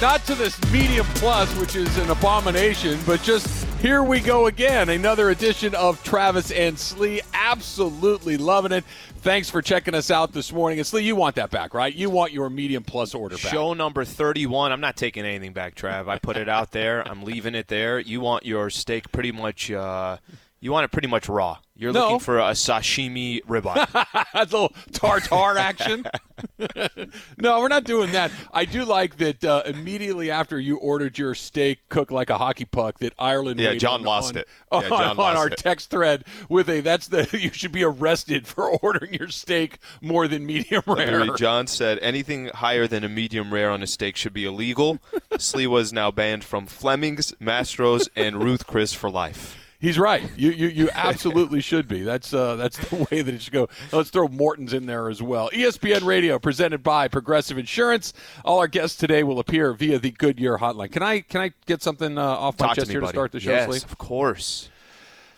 not to this medium plus, which is an abomination, but just here we go again. Another edition of Travis and Slee. Absolutely loving it. Thanks for checking us out this morning. And Slee, you want that back, right? You want your medium plus order back. Show number 31. I'm not taking anything back, Trav. I put it out there. I'm leaving it there. You want your steak pretty much. Uh, you want it pretty much raw. You're No. looking for a sashimi ribeye. a little tartar action. no, we're not doing that. I do like that uh, immediately after you ordered your steak cooked like a hockey puck, that Ireland. Yeah, John on- lost on- it. On, Yeah, John on lost our it. text thread with a that's the you should be arrested for ordering your steak more than medium rare. Henry John said anything higher than a medium rare on a steak should be illegal. Sliwa is now banned from Fleming's, Mastro's, and Ruth Chris for life. He's right. You you, you absolutely should be. That's uh, that's the way that it should go. Let's throw Morton's in there as well. ESPN Radio presented by Progressive Insurance. All our guests today will appear via the Goodyear hotline. Can I can I get something uh, off my Talk to chest me, here to start the show, Yes, of course.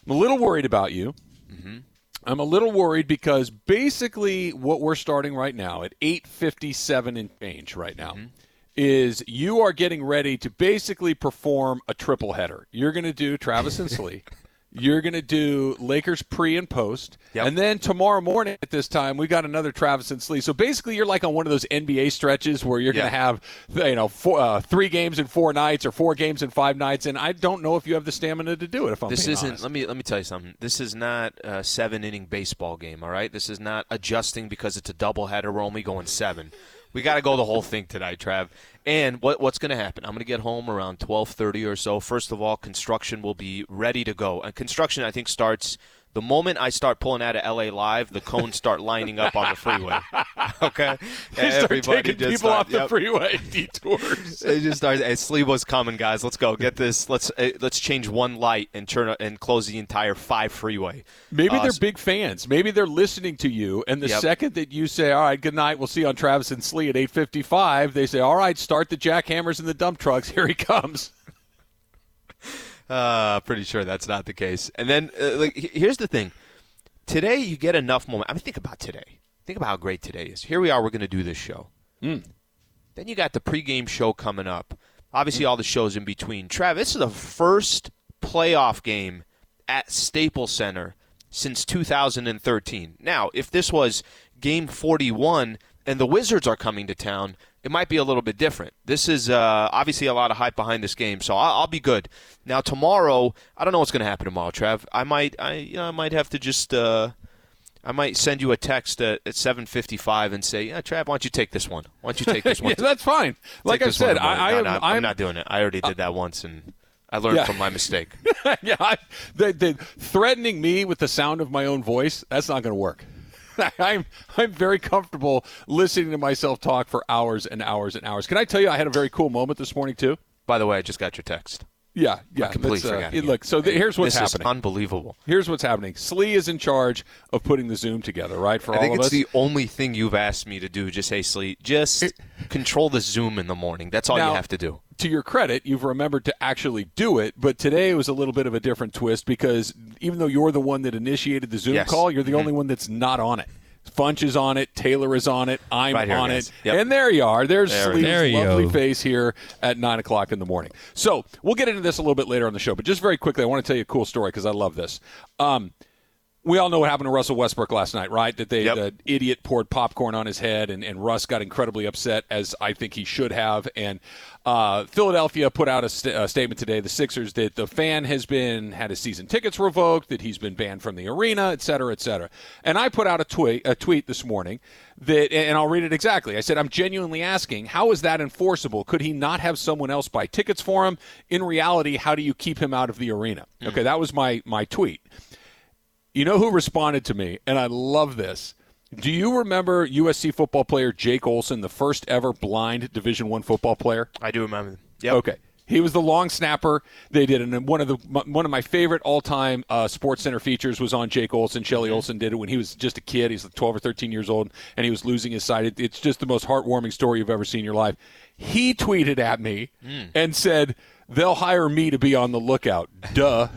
I'm a little worried about you. Mm-hmm. I'm a little worried because basically what we're starting right now at 8:57 and change right now Mm-hmm. Is you are getting ready to basically perform a triple header. You're going to do Travis and Slee. You're going to do Lakers pre and post. Yep. And then tomorrow morning at this time, we got another Travis and Slee. So basically, you're like on one of those NBA stretches where you're going to have, you know, four, uh, three games in four nights or four games in five nights. And I don't know if you have the stamina to do it. If I'm This isn't. honest. Let me let me tell you something. This is not a seven inning baseball game. All right. This is not adjusting because it's a doubleheader. We're only going seven. We got to go the whole thing tonight, Trav. And what what's going to happen? I'm going to get home around 12:30 or so. First of all, construction will be ready to go. And construction, I think, starts the moment I start pulling out of LA Live. The cones start lining up on the freeway. Okay. They start Everybody taking just people start- off the yep. freeway detours. They just started. Hey, sleep was coming, guys. Let's go. Get this. Let's uh, let's change one light and turn and close the entire five freeway. Maybe Uh, they're s- big fans. Maybe they're listening to you, and the Yep. second that you say, "All right, good night, we'll see you on Travis and Slee at 8:55," they say, "All right, start the jackhammers and the dump trucks. Here he comes." Uh, pretty sure that's not the case. And then, uh, like, here's the thing. Today, you get enough moment. I mean, think about today. Think about how great today is. Here we are. We're going to do this show. Then you got the pregame show coming up. Obviously, all the shows in between. Trav, this is the first playoff game at Staples Center since 2013. Now, if this was game 41 and the Wizards are coming to town, it might be a little bit different. This is uh, obviously a lot of hype behind this game, so I'll, I'll be good. Now, tomorrow, I don't know what's going to happen tomorrow, Trav. I might, I, you know, I might have to just. Uh, I might send you a text at, at 7:55 and say, "Yeah, Trav, why don't you take this one? Why don't you take this one?" yeah, that's fine. Like I said, tomorrow." I, I No, am. no, I'm, I'm not doing it. I already did that once, and I learned Yeah. from my mistake. yeah, I, the, the threatening me with the sound of my own voice—that's not going to work. I'm I'm very comfortable listening to myself talk for hours and hours and hours. Can I tell you, I had a very cool moment this morning too. By the way, I just got your text. Yeah, yeah. completely let's, uh, it- look, so here's what's this happening. is unbelievable. here's what's happening. Slee is in charge of putting the Zoom together, right? For I all think of it's us. the only thing you've asked me to do. Just say, Slee. Just control the Zoom in the morning. That's all Now- you have to do. To your credit, you've remembered to actually do it. But today it was a little bit of a different twist because even though you're the one that initiated the Zoom Yes. call, you're the Mhm. only one that's not on it. Funch is on it. Taylor is on it. I'm Right on guys. it. Yep. And there you are. There's There it There lovely face here at 9 o'clock in the morning. So we'll get into this a little bit later on the show. But just very quickly, I want to tell you a cool story because I love this. Um, we all know what happened to Russell Westbrook last night, right? That they, Yep. the idiot poured popcorn on his head, and, and Russ got incredibly upset, as I think he should have. And uh, Philadelphia put out a, st- a statement today, the Sixers, that the fan has been had his season tickets revoked, that he's been banned from the arena, et cetera, et cetera. And I put out a tweet, a tweet this morning that, and I'll read it exactly. I said, I'm genuinely asking, how is that enforceable? Could he not have someone else buy tickets for him? In reality, how do you keep him out of the arena? Okay, that was my my tweet. You know who responded to me, and I love this. Do you remember USC football player Jake Olson, the first ever blind Division One football player? I do remember. Yeah. Okay. He was the long snapper. They did, and one of the one of my favorite all time uh, Sports Center features was on Jake Olson. Shelly Olson did it when he was just a kid. He's like twelve or thirteen years old, and he was losing his sight. It, it's just the most heartwarming story you've ever seen in your life. He tweeted at me and said, "They'll hire me to be on the lookout." Duh.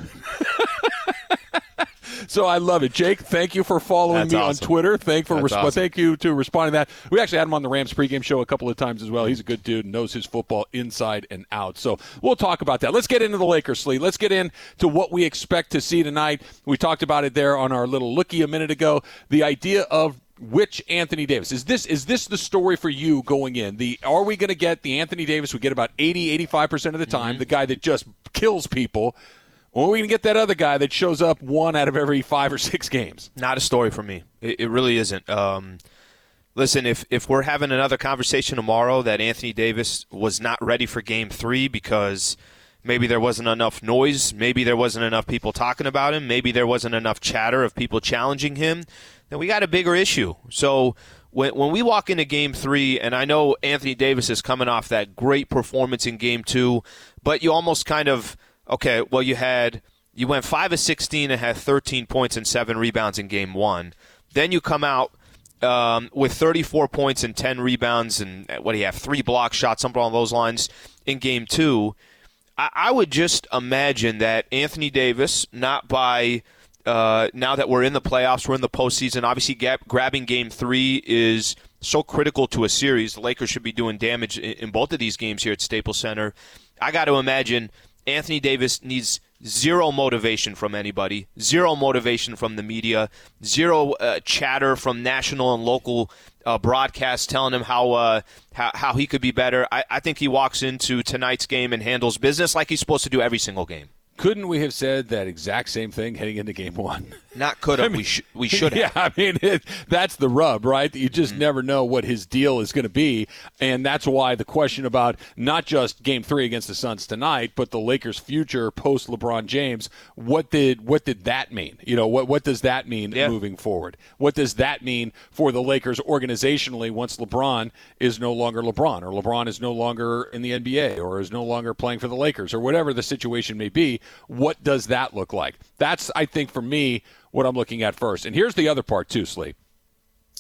so I love it. Jake, thank you for following That's me awesome. on Twitter. Thank for resp- awesome. thank you to responding to that. We actually had him on the Rams pregame show a couple of times as well. He's a good dude, and knows his football inside and out. So we'll talk about that. Let's get into the Lakers, Slee. Let's get into what we expect to see tonight. We talked about it there on our little lookie a minute ago. The idea of which Anthony Davis is this is this the story for you going in the are we going to get the Anthony Davis we get about 80 85% of the time mm-hmm. the guy that just kills people or are we going to get that other guy that shows up one out of every 5 or 6 games Not a story for me. It, it really isn't. Um, listen, if if we're having another conversation tomorrow that Anthony Davis was not ready for Game Three because maybe there wasn't enough noise, maybe there wasn't enough people talking about him, maybe there wasn't enough chatter of people challenging him, then we got a bigger issue. So. When, when we walk into game three, and I know Anthony Davis is coming off that great performance in game two, but you almost kind of, okay, well, you had, you went 5 of 16 and had 13 points and 7 rebounds in game one. Then you come out um, with 34 points and 10 rebounds and what do you have? Three block shots, something along those lines in game two. I, I would just imagine that Anthony Davis, not by uh, now that we're in the playoffs, we're in the postseason. Obviously, gap, grabbing game three is so critical to a series. The Lakers should be doing damage in, in both of these games here at Staples Center. I got to imagine Anthony Davis needs zero motivation from anybody, zero motivation from the media, zero uh, chatter from national and local uh, broadcasts telling him how, uh, how how he could be better. I, I think he walks into tonight's game and handles business like he's supposed to do every single game. couldn't we have said that exact same thing heading into game 1 Not could have. we, sh- we should have. Yeah, I mean, it, that's the rub, right? You just mm-hmm. never know what his deal is going to be. And that's why the question about not just game three against the Suns tonight, but the Lakers' future post LeBron James, what did what did that mean? You know, what, what does that mean Yeah. moving forward? What does that mean for the Lakers organizationally once LeBron is no longer LeBron or LeBron is no longer in the NBA or is no longer playing for the Lakers or whatever the situation may be? What does that look like? That's, I think, for me, what I'm looking at first. And here's the other part, too, Slee.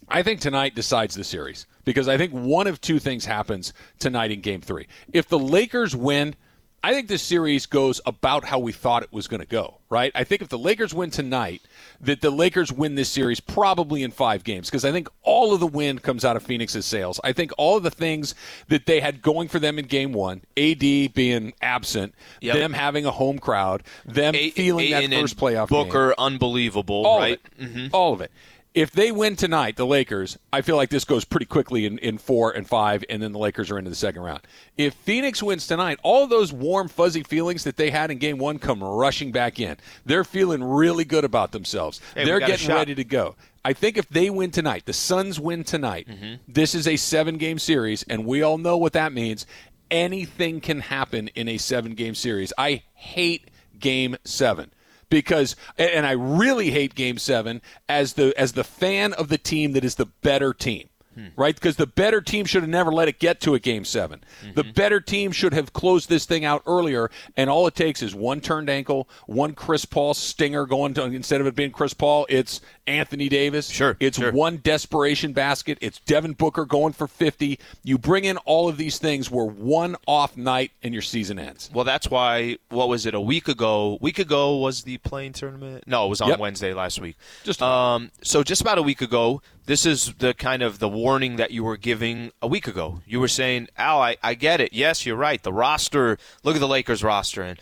I think tonight decides the series because I think one of two things happens tonight in game three. If the Lakers win, I think this series goes about how we thought it was going to go, right? I think if the Lakers win tonight, that the Lakers win this series probably in five games because I think all of the wind comes out of Phoenix's sails. I think all of the things that they had going for them in game one, AD being absent, Yep. them having a home crowd, them A- feeling that Aiden and first playoff game Booker, unbelievable, all right? Mm-hmm. All of it. If they win tonight, the Lakers, I feel like this goes pretty quickly in, in four and five, and then the Lakers are into the second round. If Phoenix wins tonight, all those warm, fuzzy feelings that they had in game one come rushing back in. They're feeling really good about themselves. Hey, They're getting ready to go. I think if they win tonight, the Suns win tonight, Mm-hmm. this is a seven game series, and we all know what that means. Anything can happen in a seven game series. I hate game seven because and I really hate game 7 as the as the fan of the team that is the better team. Right? Because the better team should have never let it get to a game 7. The better team should have closed this thing out earlier and all it takes is one turned ankle, one Chris Paul stinger going to instead of it being Chris Paul, it's Anthony Davis. Sure, It's sure. one desperation basket, it's Devin Booker going for 50. You bring in all of these things where one off night and your season ends. Well, that's why. What was it? A week ago. Week ago was the play-in tournament. No, it was on Yep. Wednesday last week. Just um. So just about a week ago, this is the kind of the warning that you were giving a week ago. You were saying, "Al, I, I get it. Yes, you're right. The roster. Look at the Lakers roster, and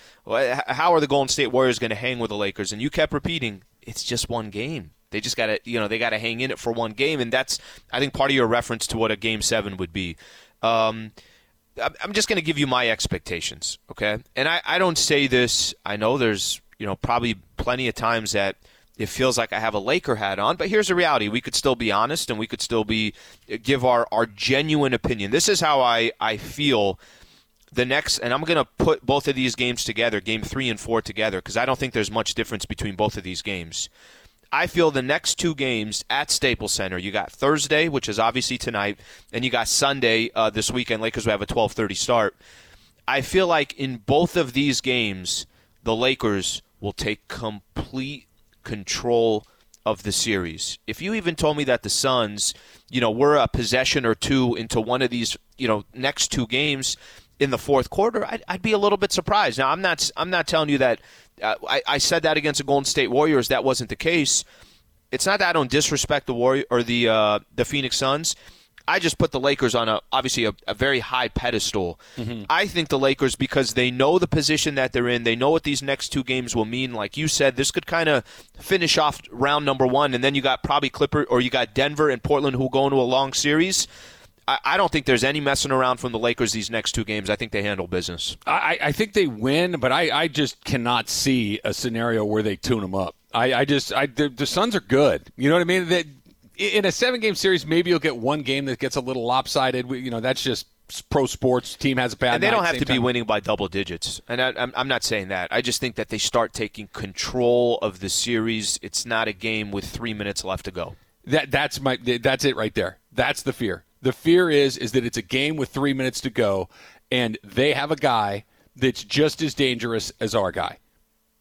how are the Golden State Warriors going to hang with the Lakers?" And you kept repeating, "It's just one game." They just got to, you know, they got to hang in it for one game, and that's, I think, part of your reference to what a game seven would be. Um, I'm just going to give you my expectations, okay? And I, I don't say this. I know there's you know probably plenty of times that it feels like I have a Laker hat on, but here's the reality: we could still be honest, and we could still be give our our genuine opinion. This is how I I feel. The next, and I'm going to put both of these games together, game three and four together, because I don't think there's much difference between both of these games. I feel the next two games at Staples Center. You got Thursday, which is obviously tonight, and you got Sunday uh, this weekend. Lakers will have a 12:30 start. I feel like in both of these games, the Lakers will take complete control of the series. If you even told me that the Suns, you know, were a possession or two into one of these, you know, next two games in the fourth quarter, I'd, I'd be a little bit surprised. Now, I'm not, I'm not telling you that Uh, I, I said that against the Golden State Warriors. That wasn't the case. It's not that I don't disrespect the Warrior or the uh, the Phoenix Suns. I just put the Lakers on a obviously a, a very high pedestal. Mm-hmm. I think the Lakers because they know the position that they're in, they know what these next two games will mean. Like you said, this could kind of finish off round number one, and then you got probably Clipper or you got Denver and Portland who will go into a long series. I, I don't think there's any messing around from the Lakers these next two games. I think they handle business. I, I think they win, but I, I just cannot see a scenario where they tune them up. I, I just I the, the Suns are good. You know what I mean? They, in a seven game series, maybe you'll get one game that gets a little lopsided. You know, that's just pro sports. Team has a bad. And they night, don't have to time. be winning by double digits. And I, I'm, I'm not saying that. I just think that they start taking control of the series. It's not a game with three minutes left to go. That that's my that's it right there. That's the fear. The fear is is that it's a game with three minutes to go, and they have a guy that's just as dangerous as our guy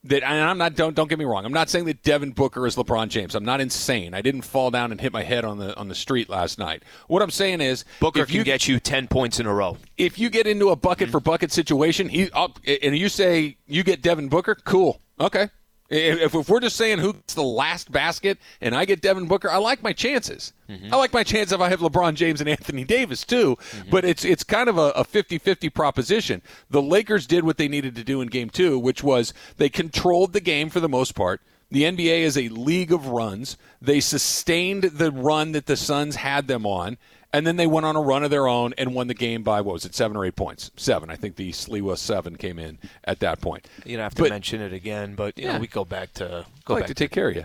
that and I'm not don't don't get me wrong. I'm not saying that Devin Booker is LeBron James. I'm not insane. I didn't fall down and hit my head on the on the street last night. What I'm saying is Booker can you, get you 10 points in a row. If you get into a bucket mm-hmm. for bucket situation, he I'll, and you say you get Devin Booker, cool. Okay. If, if we're just saying who's the last basket and I get Devin Booker, I like my chances. Mm-hmm. I like my chance if I have LeBron James and Anthony Davis too. Mm-hmm. But it's it's kind of a, a 50-50 proposition. The Lakers did what they needed to do in game two, which was they controlled the game for the most part. The NBA is a league of runs. They sustained the run that the Suns had them on, and then they went on a run of their own and won the game by what was it, seven or eight points? Seven. I think the Sliwa seven came in at that point. You don't have to but, mention it again, but you yeah. know we go back to go like back to take care of you.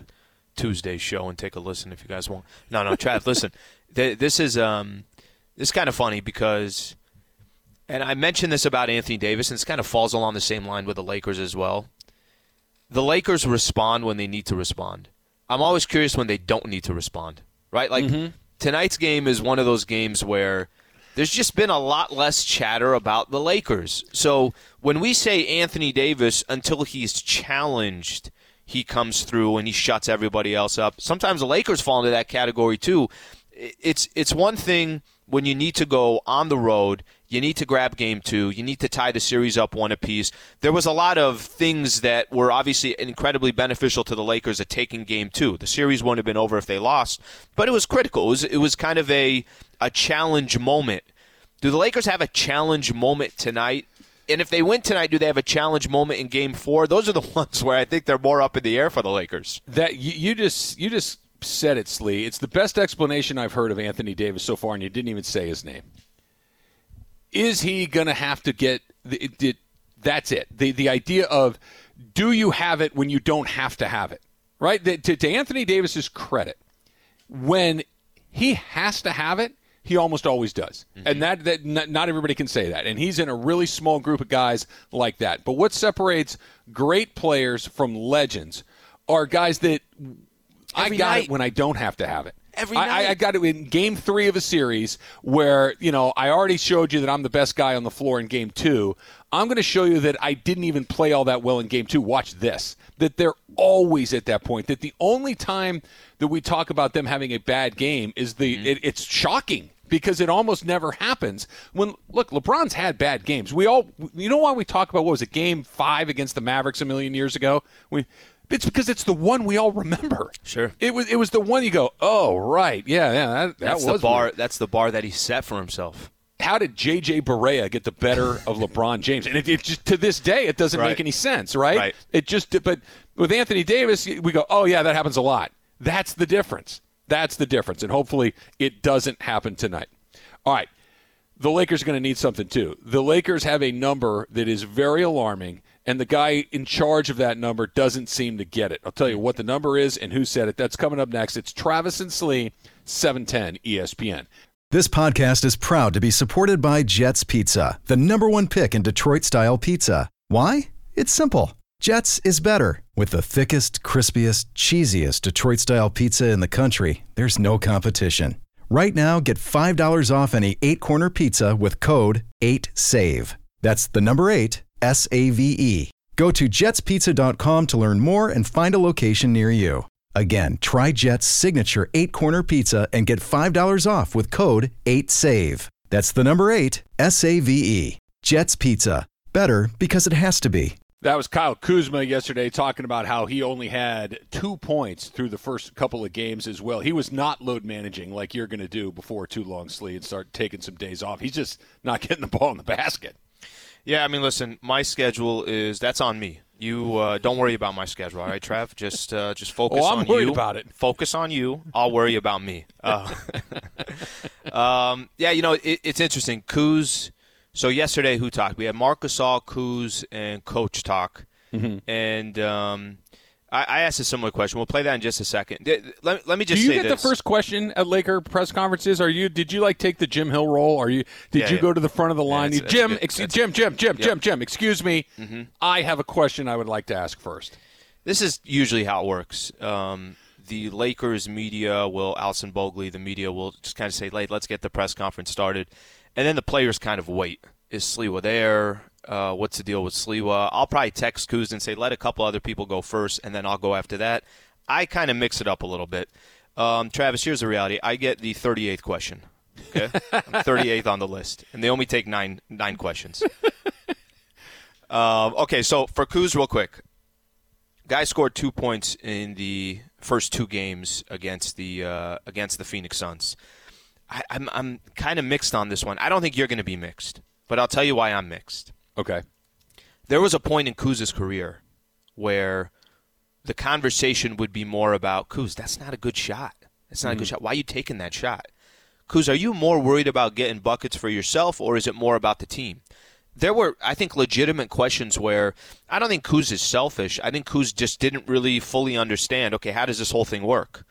Tuesday's show and take a listen if you guys want. No, no, Trav, listen. This is um, this is kind of funny because, and I mentioned this about Anthony Davis, and this kind of falls along the same line with the Lakers as well. The Lakers respond when they need to respond. I'm always curious when they don't need to respond. Right, like. Mm-hmm tonight's game is one of those games where there's just been a lot less chatter about the Lakers. So when we say Anthony Davis, until he's challenged, he comes through and he shuts everybody else up. Sometimes the Lakers fall into that category too. It's it's one thing when you need to go on the road you need to grab game two. You need to tie the series up one apiece. There was a lot of things that were obviously incredibly beneficial to the Lakers at taking game two. The series wouldn't have been over if they lost, but it was critical. It was, it was kind of a, a challenge moment. Do the Lakers have a challenge moment tonight? And if they win tonight, do they have a challenge moment in game four? Those are the ones where I think they're more up in the air for the Lakers. That you, you just you just said it, Slee. It's the best explanation I've heard of Anthony Davis so far, and you didn't even say his name is he going to have to get that's it. The the idea of do you have it when you don't have to have it, right? The, to, to Anthony Davis's credit, when he has to have it, he almost always does, mm-hmm. and that that not, not everybody can say that. And he's in a really small group of guys like that. But what separates great players from legends are guys that Every I got night. it when I don't have to have it every night. I, I, got it in game three of a series where, you know, I already showed you that I'm the best guy on the floor in game two. I'm going to show you that I didn't even play all that well in game two. Watch this. That they're always at that point. That the only time that we talk about them having a bad game is the, mm-hmm. it, it's shocking because it almost never happens. When look, LeBron's had bad games. We all, you know, why we talk about what was it, Game Five against the Mavericks a million years ago? We it's because it's the one we all remember. Sure. It was it was the one you go, oh right, yeah, yeah. That, that that's the bar. Weird. That's the bar that he set for himself. How did JJ Barea get the better of LeBron James? And it, it, just to this day, it doesn't right. make any sense, right? Right. It just, but with Anthony Davis, we go, oh yeah, that happens a lot. That's the difference. That's the difference, and hopefully it doesn't happen tonight. All right, the Lakers are going to need something too. The Lakers have a number that is very alarming and the guy in charge of that number doesn't seem to get it. I'll tell you what the number is and who said it. That's coming up next. It's Travis and Slee, 710 ESPN. This podcast is proud to be supported by Jets Pizza, the number one pick in Detroit style pizza. Why? It's simple. Jets is better. With the thickest, crispiest, cheesiest Detroit style pizza in the country, there's no competition. Right now, get $5 off any eight corner pizza with code 8SAVE. That's the number eight S A V E. Go to jetspizza.com to learn more and find a location near you. Again, try Jet's signature eight corner pizza and get $5 off with code 8SAVE. That's the number eight, S A V E. Jet's Pizza. Better because it has to be. That was Kyle Kuzma yesterday talking about how he only had two points through the first couple of games as well. He was not load managing like you're going to do before too long Slee and start taking some days off. He's just not getting the ball in the basket. Yeah, I mean, listen, my schedule is that's on me. You uh, don't worry about my schedule, all right, Trev? Just uh, just focus oh, I'm on worried you. about it. Focus on you. I'll worry about me. Uh, um, yeah, you know, it, it's interesting. Kuz so yesterday, who talked? We had Marcus All, Kuz, and Coach talk, mm-hmm. and um, I, I, asked a similar question. We'll play that in just a second. Let, let me just. Do you get this. the first question at Laker press conferences? Are you? Did you like take the Jim Hill role? Are you? Did yeah, you yeah. go to the front of the line? Yeah, you, Jim, ex- Jim, Jim, Jim, Jim, Jim, Jim. Excuse me. Mm-hmm. I have a question I would like to ask first. This is usually how it works. Um, the Lakers media will, Alison Bogley, the media will just kind of say, "Late, let's get the press conference started." and then the players kind of wait. Is Sliwa there? Uh, what's the deal with Sliwa? I'll probably text Kuz and say let a couple other people go first, and then I'll go after that. I kind of mix it up a little bit. Um, Travis, here's the reality: I get the 38th question. Okay, I'm 38th on the list, and they only take nine nine questions. um, okay, so for Kuz, real quick, guy scored two points in the first two games against the uh, against the Phoenix Suns. I, I'm I'm kind of mixed on this one. I don't think you're going to be mixed, but I'll tell you why I'm mixed. Okay. There was a point in Kuz's career where the conversation would be more about Kuz. That's not a good shot. That's not mm-hmm. a good mm. shot. Why are you taking that shot? Kuz, are you more worried about getting buckets for yourself, or is it more about the team? There were, I think, legitimate questions where I don't think Kuz is selfish. I think Kuz just didn't really fully understand. Okay, how does this whole thing work?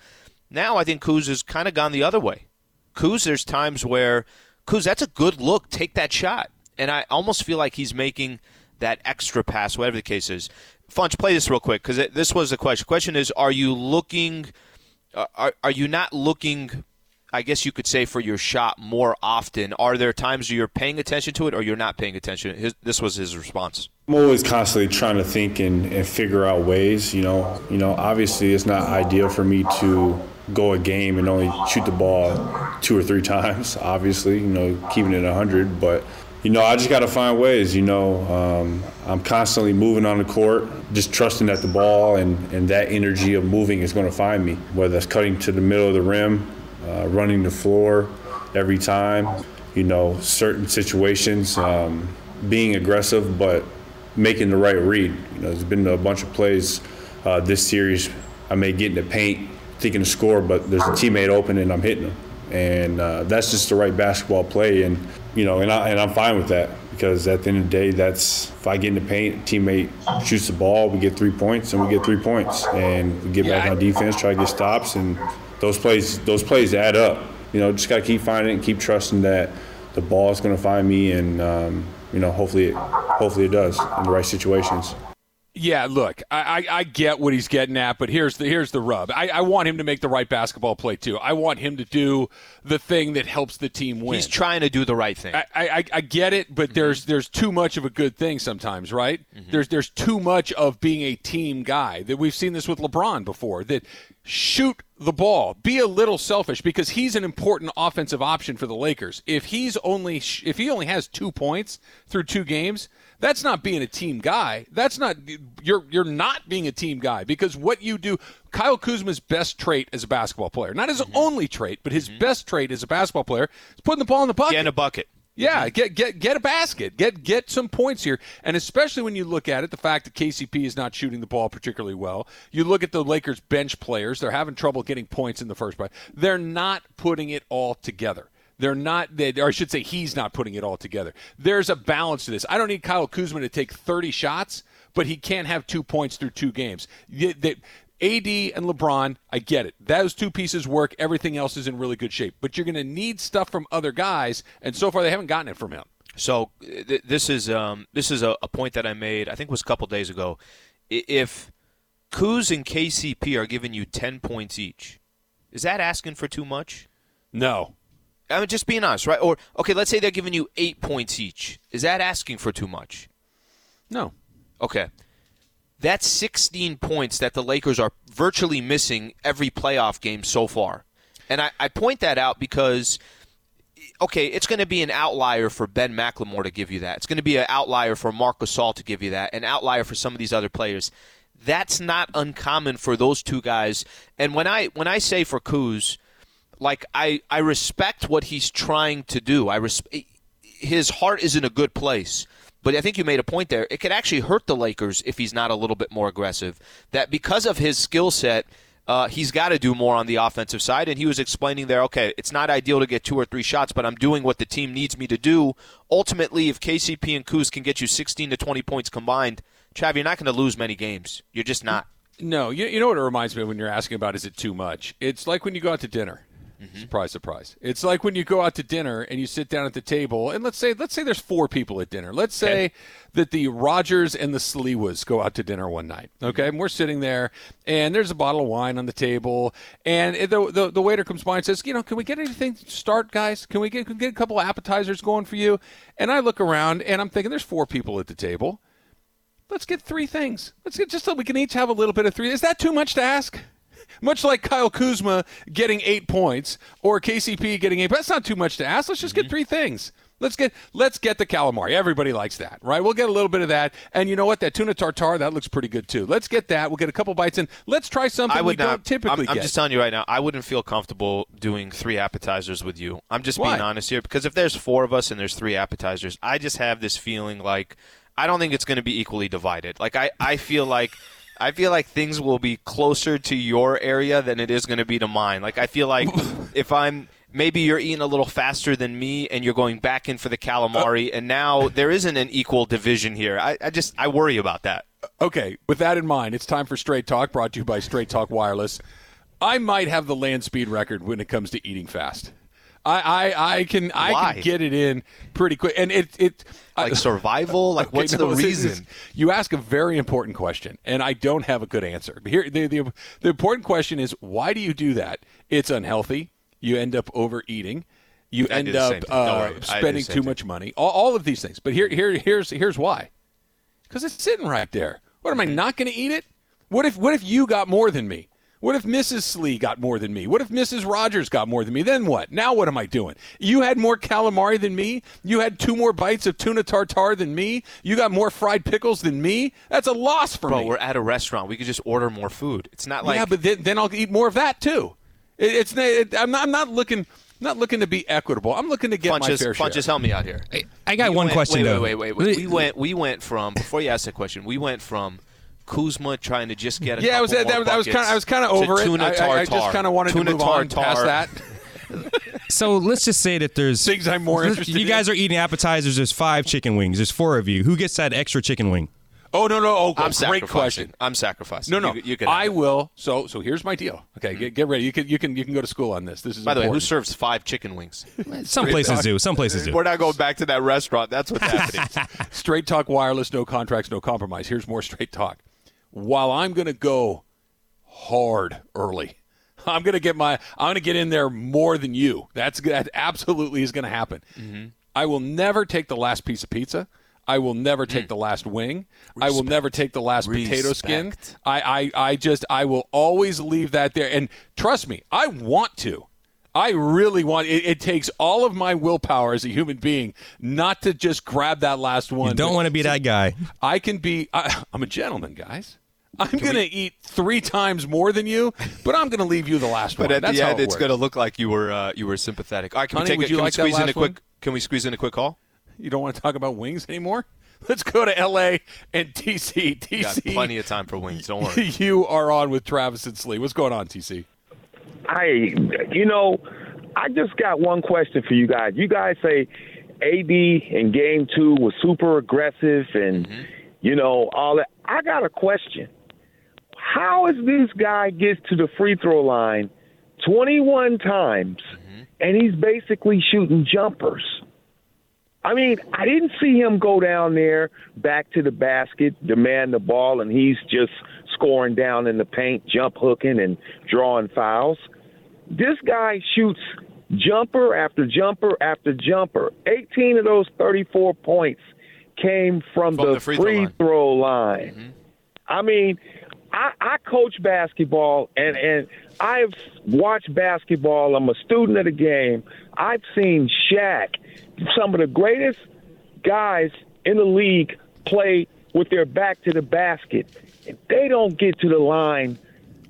Now I think Kuz has kind of gone the other way. Kuz, there's times where Kuz, that's a good look. Take that shot. And I almost feel like he's making that extra pass, whatever the case is. Funch, play this real quick because this was the question. Question is, are you looking? Uh, are are you not looking? I guess you could say for your shot more often. Are there times you're paying attention to it, or you're not paying attention? His, this was his response. I'm always constantly trying to think and, and figure out ways. You know, you know, obviously it's not ideal for me to go a game and only shoot the ball two or three times. Obviously, you know, keeping it 100, but you know, I just got to find ways. You know, um, I'm constantly moving on the court, just trusting that the ball and, and that energy of moving is going to find me. Whether that's cutting to the middle of the rim, uh, running the floor every time. You know, certain situations, um, being aggressive, but making the right read. You know, there's been a bunch of plays uh, this series. I may get in the paint thinking to score, but there's a teammate open and I'm hitting them. And uh, that's just the right basketball play. And, you know, and, I, and I'm fine with that because at the end of the day, that's if I get in the paint, teammate shoots the ball, we get three points, and we get three points. And we get back on defense, try to get stops. And those plays, those plays add up. You know, just got to keep finding it and keep trusting that the ball is going to find me. And, um, you know, hopefully it, hopefully it does in the right situations. Yeah, look, I, I, I, get what he's getting at, but here's the here's the rub. I, I want him to make the right basketball play too. I want him to do the thing that helps the team win. He's trying to do the right thing. I I, I get it, but mm-hmm. there's there's too much of a good thing sometimes, right? Mm-hmm. There's there's too much of being a team guy. That we've seen this with LeBron before. That shoot the ball, be a little selfish because he's an important offensive option for the Lakers. If he's only if he only has two points through two games that's not being a team guy. That's not you're you're not being a team guy because what you do Kyle Kuzma's best trait as a basketball player, not his mm-hmm. only trait, but his mm-hmm. best trait as a basketball player is putting the ball in the bucket. Get a bucket. Yeah, mm-hmm. get get get a basket. Get get some points here. And especially when you look at it, the fact that KCP is not shooting the ball particularly well. You look at the Lakers bench players, they're having trouble getting points in the first place. They're not putting it all together. They're not, they, or I should say, he's not putting it all together. There's a balance to this. I don't need Kyle Kuzma to take 30 shots, but he can't have two points through two games. AD and LeBron, I get it. Those two pieces work. Everything else is in really good shape. But you're going to need stuff from other guys, and so far they haven't gotten it from him. So th- this is um, this is a, a, point that I made. I think it was a couple days ago. If Kuz and KCP are giving you ten points each, is that asking for too much? No, I'm just being honest, right? Or okay, let's say they're giving you eight points each. Is that asking for too much? No. Okay. That's 16 points that the Lakers are virtually missing every playoff game so far. And I, I point that out because okay, it's going to be an outlier for Ben McLemore to give you that. It's going to be an outlier for Marc Gasol to give you that. An outlier for some of these other players. That's not uncommon for those two guys. And when I when I say for Kuz, like I I respect what he's trying to do. I res- his heart is in a good place. But I think you made a point there. It could actually hurt the Lakers if he's not a little bit more aggressive. That because of his skill set, uh, he's got to do more on the offensive side. And he was explaining there, okay, it's not ideal to get two or three shots, but I'm doing what the team needs me to do. Ultimately, if KCP and Kuz can get you 16 to 20 points combined, Trav, you're not going to lose many games. You're just not. No, you, you know what it reminds me of when you're asking about is it too much? It's like when you go out to dinner. Mm-hmm. Surprise, surprise. It's like when you go out to dinner and you sit down at the table, and let's say let's say there's four people at dinner. Let's say okay. that the Rogers and the Sliwas go out to dinner one night. Okay, mm-hmm. and we're sitting there, and there's a bottle of wine on the table, and the, the, the waiter comes by and says, you know, can we get anything to start, guys? Can we get can we get a couple of appetizers going for you? And I look around and I'm thinking, there's four people at the table. Let's get three things. Let's get just so we can each have a little bit of three. Is that too much to ask? Much like Kyle Kuzma getting eight points or KCP getting eight. That's not too much to ask. Let's just mm-hmm. get three things. Let's get let's get the calamari. Everybody likes that, right? We'll get a little bit of that, and you know what? That tuna tartare that looks pretty good too. Let's get that. We'll get a couple bites in. Let's try something I would we not, don't typically I'm. I'm just telling you right now. I wouldn't feel comfortable doing three appetizers with you. I'm just Why? being honest here because if there's four of us and there's three appetizers, I just have this feeling like I don't think it's going to be equally divided. Like I, I feel like I feel like things will be closer to your area than it is going to be to mine. Like I feel like if I'm maybe you're eating a little faster than me and you're going back in for the calamari uh. and now there isn't an equal division here. I, I just I worry about that. Uh, okay, with that in mind, it's time for Straight Talk brought to you by Straight Talk Wireless. I might have the land speed record when it comes to eating fast. I, I, I can I Why? can get it in pretty quick, and it it like I, survival. Like okay, what's no, the reason? Is, you ask a very important question, and I don't have a good answer. Here, the, the the important question is why do you do that? It's unhealthy. You end up overeating. You I end up uh, spending too much money. All, all of these things. But here here here's here's why. Because it's sitting right there. What am I not going to eat it? What if what if you got more than me? What if Mrs. Slee got more than me? What if Mrs. Rogers got more than me? Then what? Now what am I doing? You had more calamari than me? You had two more bites of tuna tartare than me? You got more fried pickles than me? That's a loss for Bro, me. But we're at a restaurant. We could just order more food. It's not like yeah, but then, then I'll eat more of that too. It, it's it, I'm not I'm not looking not looking to be equitable. I'm looking to get Funches, my fair share. Funches, help me out here. I got We one went- question wait, though. Wait, wait, wait, wait. We went we went from before you asked that question. We went from Kuzma trying to just get a Yeah, I was couple that, that was kind of I was kind of buckets over to it. Tuna I, I- I just kind of wanted tuna to move on past that. So let's just say that there's Things I'm more interested in. You guys in. are eating appetizers. There's five chicken wings. There's four of you. Who gets that extra chicken wing? Oh no no! Oh, I'm great question. I'm sacrificing. No, no. You, you can I have will. So, so here's my deal. Okay, mm-hmm. get, get ready. You can, you can, you can go to school on this. This is By the way, who serves five chicken wings? Some places do. Some places do. We're not going back to that restaurant. That's what's happening. Straight talk, wireless, no contracts, no compromise. Here's more straight talk. While I'm going to go hard early, I'm going to get my. I'm going to get in there more than you. That's that absolutely is going to happen. Mm-hmm. I will never take the last piece of pizza. I will never Mm. take the last wing. I will never take the last potato skin. I, I, I just, I will always leave that there. And trust me, I want to. I really want. It, it takes all of my willpower as a human being not to just grab that last one. You don't want to be that guy. I can be. I, I'm a gentleman, guys. I'm going to eat three times more than you, but I'm going to leave you the last But one. at That's the end, it it's going to look like you were uh, you were sympathetic. All right, can Honey, we take would it? you Can like we squeeze in a quick? one? Can we squeeze in a quick call? You don't want to talk about wings anymore? Let's go to L.A. and TC. We got plenty of time for wings. Don't worry. you are on with Travis and Slee. What's going on, TC? Hey, you know, I just got one question for you guys. You guys say AD in game two was super aggressive and, you know, all that. I got a question. How is this guy gets to the free throw line 21 times mm-hmm. and he's basically shooting jumpers? I mean, I didn't see him go down there back to the basket, demand the ball, and he's just scoring down in the paint, jump hooking, and drawing fouls. This guy shoots jumper after jumper after jumper. 18 of those 34 points came from, From the, the free throw line. throw line. Mm-hmm. I mean, I, I coach basketball and, and I've watched basketball. I'm a student of the game. I've seen Shaq, some of the greatest guys in the league, play with their back to the basket. They don't get to the line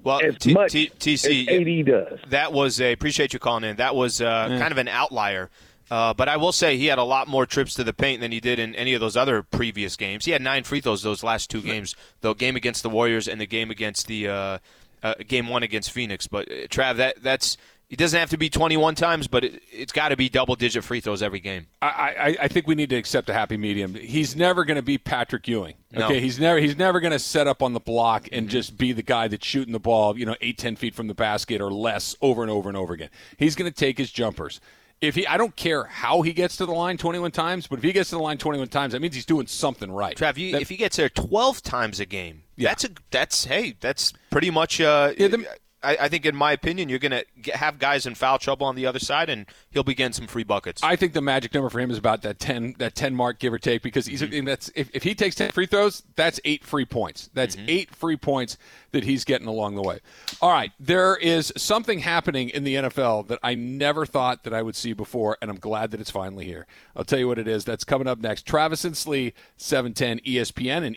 well, as T- much T- TC, as AD does. That was a appreciate you calling in. That was uh, kind of an outlier. Uh, but I will say he had a lot more trips to the paint than he did in any of those other previous games. He had nine free throws those last two games, the game against the Warriors and the game against the uh, uh, game one against Phoenix. But uh, Trav, that that's it doesn't have to be 21 times, but it, it's got to be double digit free throws every game. I, I, I think we need to accept a happy medium. He's never going to be Patrick Ewing. No. Okay, he's never he's never going to set up on the block and just be the guy that's shooting the ball, you know, eight ten feet from the basket or less over and over and over again. He's going to take his jumpers. If he, I don't care how he gets to the line 21 times, but if he gets to the line 21 times, that means he's doing something right. Trav, you, That- if he gets there 12 times a game, Yeah. that's a that's hey, that's pretty much. Uh, Yeah, the- I, I think, in my opinion, you're going to have guys in foul trouble on the other side, and he'll be getting some free buckets. I think the magic number for him is about that ten that ten mark, give or take, because he's Mm-hmm. that's if, if he takes ten free throws, that's eight free points. That's Mm-hmm. eight free points that he's getting along the way. All right, there is something happening in the NFL that I never thought that I would see before, and I'm glad that it's finally here. I'll tell you what it is. That's coming up next. Travis and Slee, seven ten ESPN, and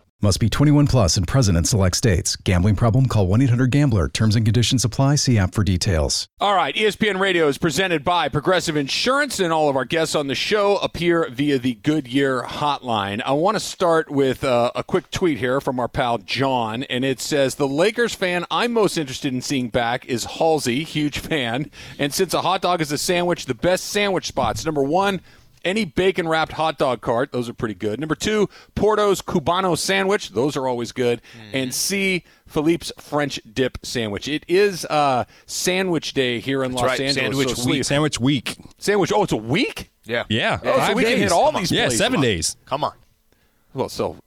Must be 21 plus and present in select states. Gambling problem? Call 1 800 Gambler. Terms and conditions apply. See app for details. All right, ESPN Radio is presented by Progressive Insurance, and all of our guests on the show appear via the Goodyear hotline. I want to start with uh, a quick tweet here from our pal John, and it says The Lakers fan I'm most interested in seeing back is Halsey, huge fan. And since a hot dog is a sandwich, the best sandwich spots number one, any bacon wrapped hot dog cart, those are pretty good. Number two, Porto's Cubano sandwich, those are always good. And C, Philippe's French dip sandwich. It is uh, sandwich day here in Los right, Angeles. sandwich so week. Sandwich week. Sandwich. Oh, it's a week. yeah, Yeah. Oh, so Five we can hit all Come on. these Yeah, places. seven days. Come on. Well, so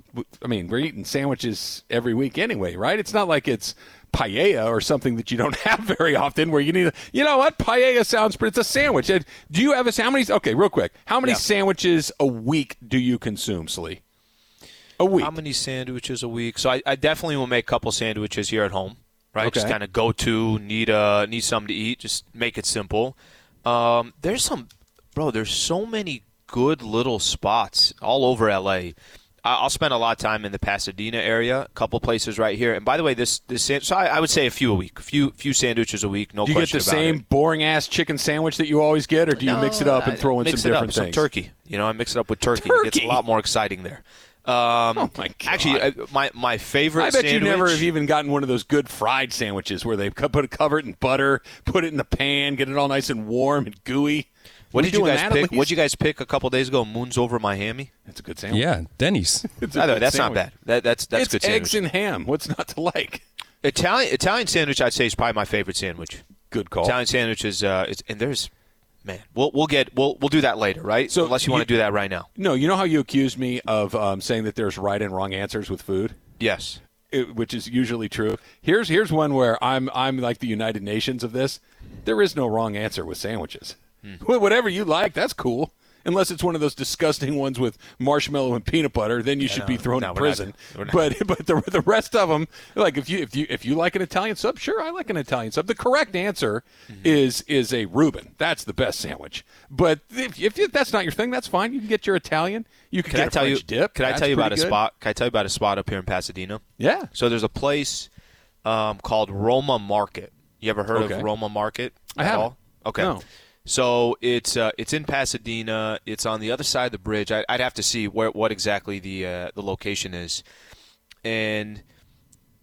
I mean, we're eating sandwiches every week anyway, right? It's not like it's paella or something that you don't have very often. Where you need, a, you know what? Paella sounds, but it's a sandwich. And Do you have a how many? Okay, real quick, how many Yeah. sandwiches a week do you consume, Slee? A week. How many sandwiches a week? So I, I definitely will make a couple sandwiches here at home, right? Just kind of go to need uh need something to eat. Just make it simple. Um, there's some, bro. There's so many good little spots all over LA. I- I'll spend a lot of time in the Pasadena area, a couple places right here. And by the way, this this so I, I would say a few a week, few few sandwiches a week. No do you get question the same it. boring ass chicken sandwich that you always get, or do you mix it up and throw in some it up, different some things? turkey. You know, I mix it up with turkey. It gets a lot more exciting there. Um, Oh, my God. Actually, uh, my my favorite. I bet you never have even gotten one of those good fried sandwiches where they co- put cover it in butter, put it in the pan, get it all nice and warm and gooey. What did you guys pick? What did you guys pick a couple days ago? Moons Over My Hammy. That's a good sandwich. Yeah, Denny's. It's a By the way, good that's sandwich. not bad. That, that's that's it's good eggs sandwich. and ham. What's not to like? Italian Italian sandwich, I'd say, is probably my favorite sandwich. Good call. Italian sandwich is, uh, it's, and there's, man, we'll we'll get we'll we'll do that later, right? So unless you, you- want to do that right now, No, you know how you accused me of um, saying that there's right and wrong answers with food, yes. it, which is usually true. Here's here's one where I'm I'm like the United Nations of this. There is no wrong answer with sandwiches. Whatever you like, that's cool. Unless it's one of those disgusting ones with marshmallow and peanut butter, then you should be thrown no, in prison. not. But but the the rest of them, like if you if you if you like an Italian sub, sure, I like an Italian sub. The correct answer Mm-hmm. is is a Reuben. That's the best sandwich. But if, if that's not your thing, that's fine. You can get your Italian. You can, Can get I a tell French you? dip. Can I tell you about a spot? Can I tell you about a spot up here in Pasadena? Yeah. So there's a place um, called Roma Market. You ever heard Okay. of Roma Market? I haven't. Okay. No. So it's uh, it's in Pasadena. It's on the other side of the bridge. I, I'd have to see where what exactly the uh, the location is. And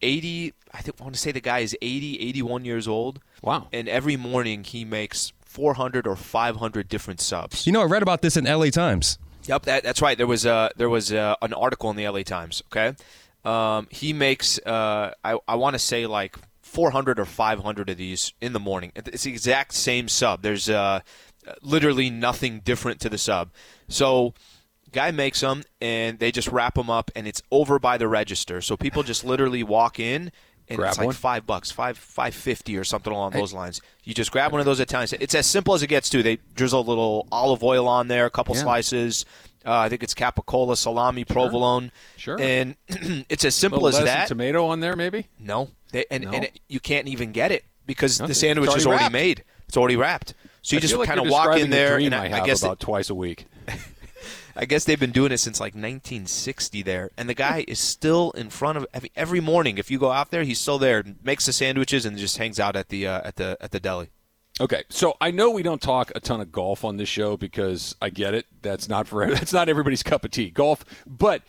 80, I think I want to say the guy is 80, 81 years old. Wow. And every morning he makes 400 or 500 different subs. You know, I read about this in LA Times. Yep, that, that's right. There was uh, there was uh, an article in the LA Times. Okay, um, he makes uh, I I want to say like 400 or 500 of these in the morning. It's the exact same sub. There's uh, literally nothing different to the sub. So guy makes them and they just wrap them up and it's over by the register. So people just literally walk in and Grab it's like one? five bucks, five five fifty or something along those lines. You just grab one of those Italian. It's as simple as it gets. Too. They drizzle a little olive oil on there, a couple Yeah. slices. Uh, I think it's capicola, salami, provolone. Sure. And it's as simple as that. tomato on there, maybe. No, they, and No? and it, you can't even get it because Okay. the sandwich It's is already already wrapped. made. It's already wrapped. So you I just like kind of walk in there, and I, I, have guess about twice a week. I guess they've been doing it since like 1960 there, and the guy is still in front of every, every morning. If you go out there, he's still there, makes the sandwiches, and just hangs out at the uh, at the at the deli. Okay, so I know we don't talk a ton of golf on this show because I get it. That's not for that's not everybody's cup of tea, golf. But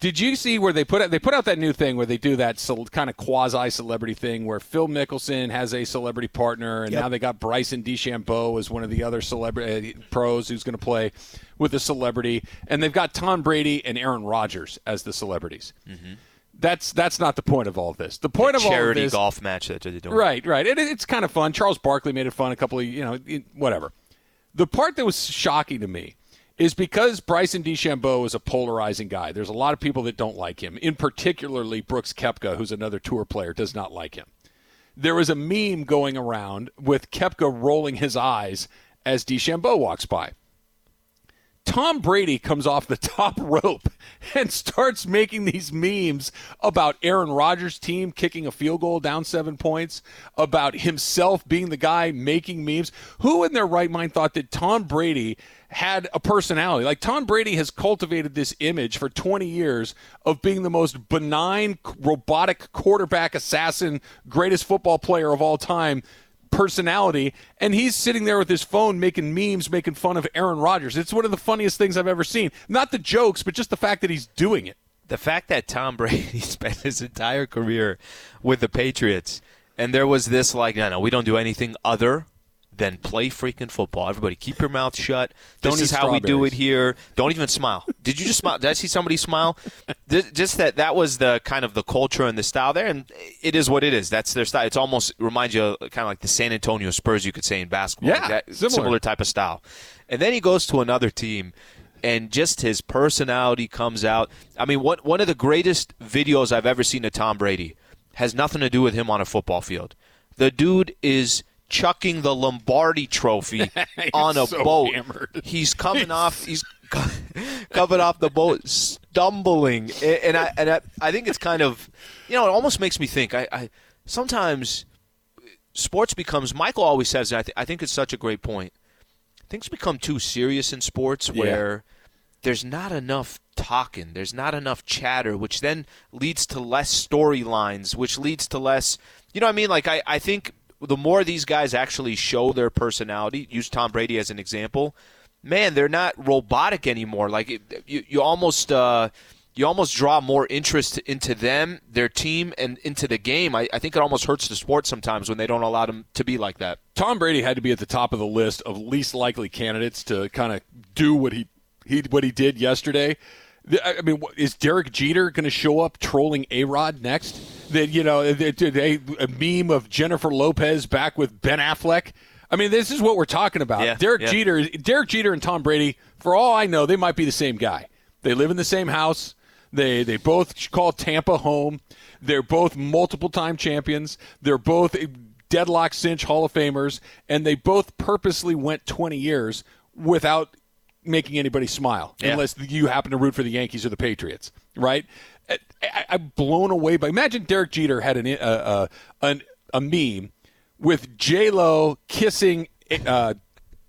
did you see where they put out they put out that new thing where they do that so, kind of quasi celebrity thing where Phil Mickelson has a celebrity partner and now they got Bryson DeChambeau as one of the other celebrity uh, pros who's going to play with a celebrity and they've got Tom Brady and Aaron Rodgers as the celebrities. That's that's not the point of all of this. The point of all of charity this, golf match that they're doing. Right, right. It, it's kind of fun. Charles Barkley made it fun a couple of, you know, whatever. The part that was shocking to me is because Bryson DeChambeau is a polarizing guy. There's a lot of people that don't like him. In particularly Brooks Koepka, who's another tour player, does not like him. There was a meme going around with Koepka rolling his eyes as DeChambeau walks by. Tom Brady comes off the top rope and starts making these memes about Aaron Rodgers' team kicking a field goal down seven points, about himself being the guy making memes. Who in their right mind thought that Tom Brady had a personality? Like, Tom Brady has cultivated this image for 20 years of being the most benign, robotic quarterback assassin, greatest football player of all time personality, and he's sitting there with his phone making memes, making fun of Aaron Rodgers. It's one of the funniest things I've ever seen. Not the jokes, but just the fact that he's doing it. the fact that Tom Brady spent his entire career with the Patriots, and there was this like, no, no, we don't do anything other than play freaking football. Everybody, keep your mouth shut. Don't this is how we do it here. Don't even smile. Did you just smile? Did I see somebody smile? Just that that was the kind of the culture and the style there, and it is what it is. That's their style. It's almost reminds you of kind of like the San Antonio Spurs, you could say in basketball. Yeah, Like that, similar. type of style. And then he goes to another team, and just his personality comes out. I mean, one one of the greatest videos I've ever seen of Tom Brady has nothing to do with him on a football field. The dude is chucking the Lombardi Trophy on a so boat. hammered. He's coming off. He's coming off the boat, stumbling, and I and I, I think it's kind of, you know, it almost makes me think. I, I sometimes sports becomes. Michael always says, I, th- I think it's such a great point. Things become too serious in sports where there's not enough talking, there's not enough chatter, which then leads to less storylines, which leads to less. You know what I mean? Like I, I think the more these guys actually show their personality, use Tom Brady as an example, man, they're not robotic anymore. Like it, you, you almost. Uh, you almost draw more interest into them, their team, and into the game. I, I think it almost hurts the sport sometimes when they don't allow them to be like that. Tom Brady had to be at the top of the list of least likely candidates to kind of do what he he what he did yesterday. I mean, is Derek Jeter going to show up trolling A Rod next? That you know, they- a meme of Jennifer Lopez back with Ben Affleck. I mean, this is what we're talking about. Yeah, Derek yeah. Jeter, Derek Jeter, and Tom Brady. For all I know, they might be the same guy. They live in the same house. They they both call Tampa home. They're both multiple time champions. They're both eh, deadlock cinch Hall of Famers, and they both purposely went 20 years without making anybody smile, Yeah. unless you happen to root for the Yankees or the Patriots, right? I, I'm blown away by. Imagine Derek Jeter had an, uh, uh, an a meme with J Lo kissing uh,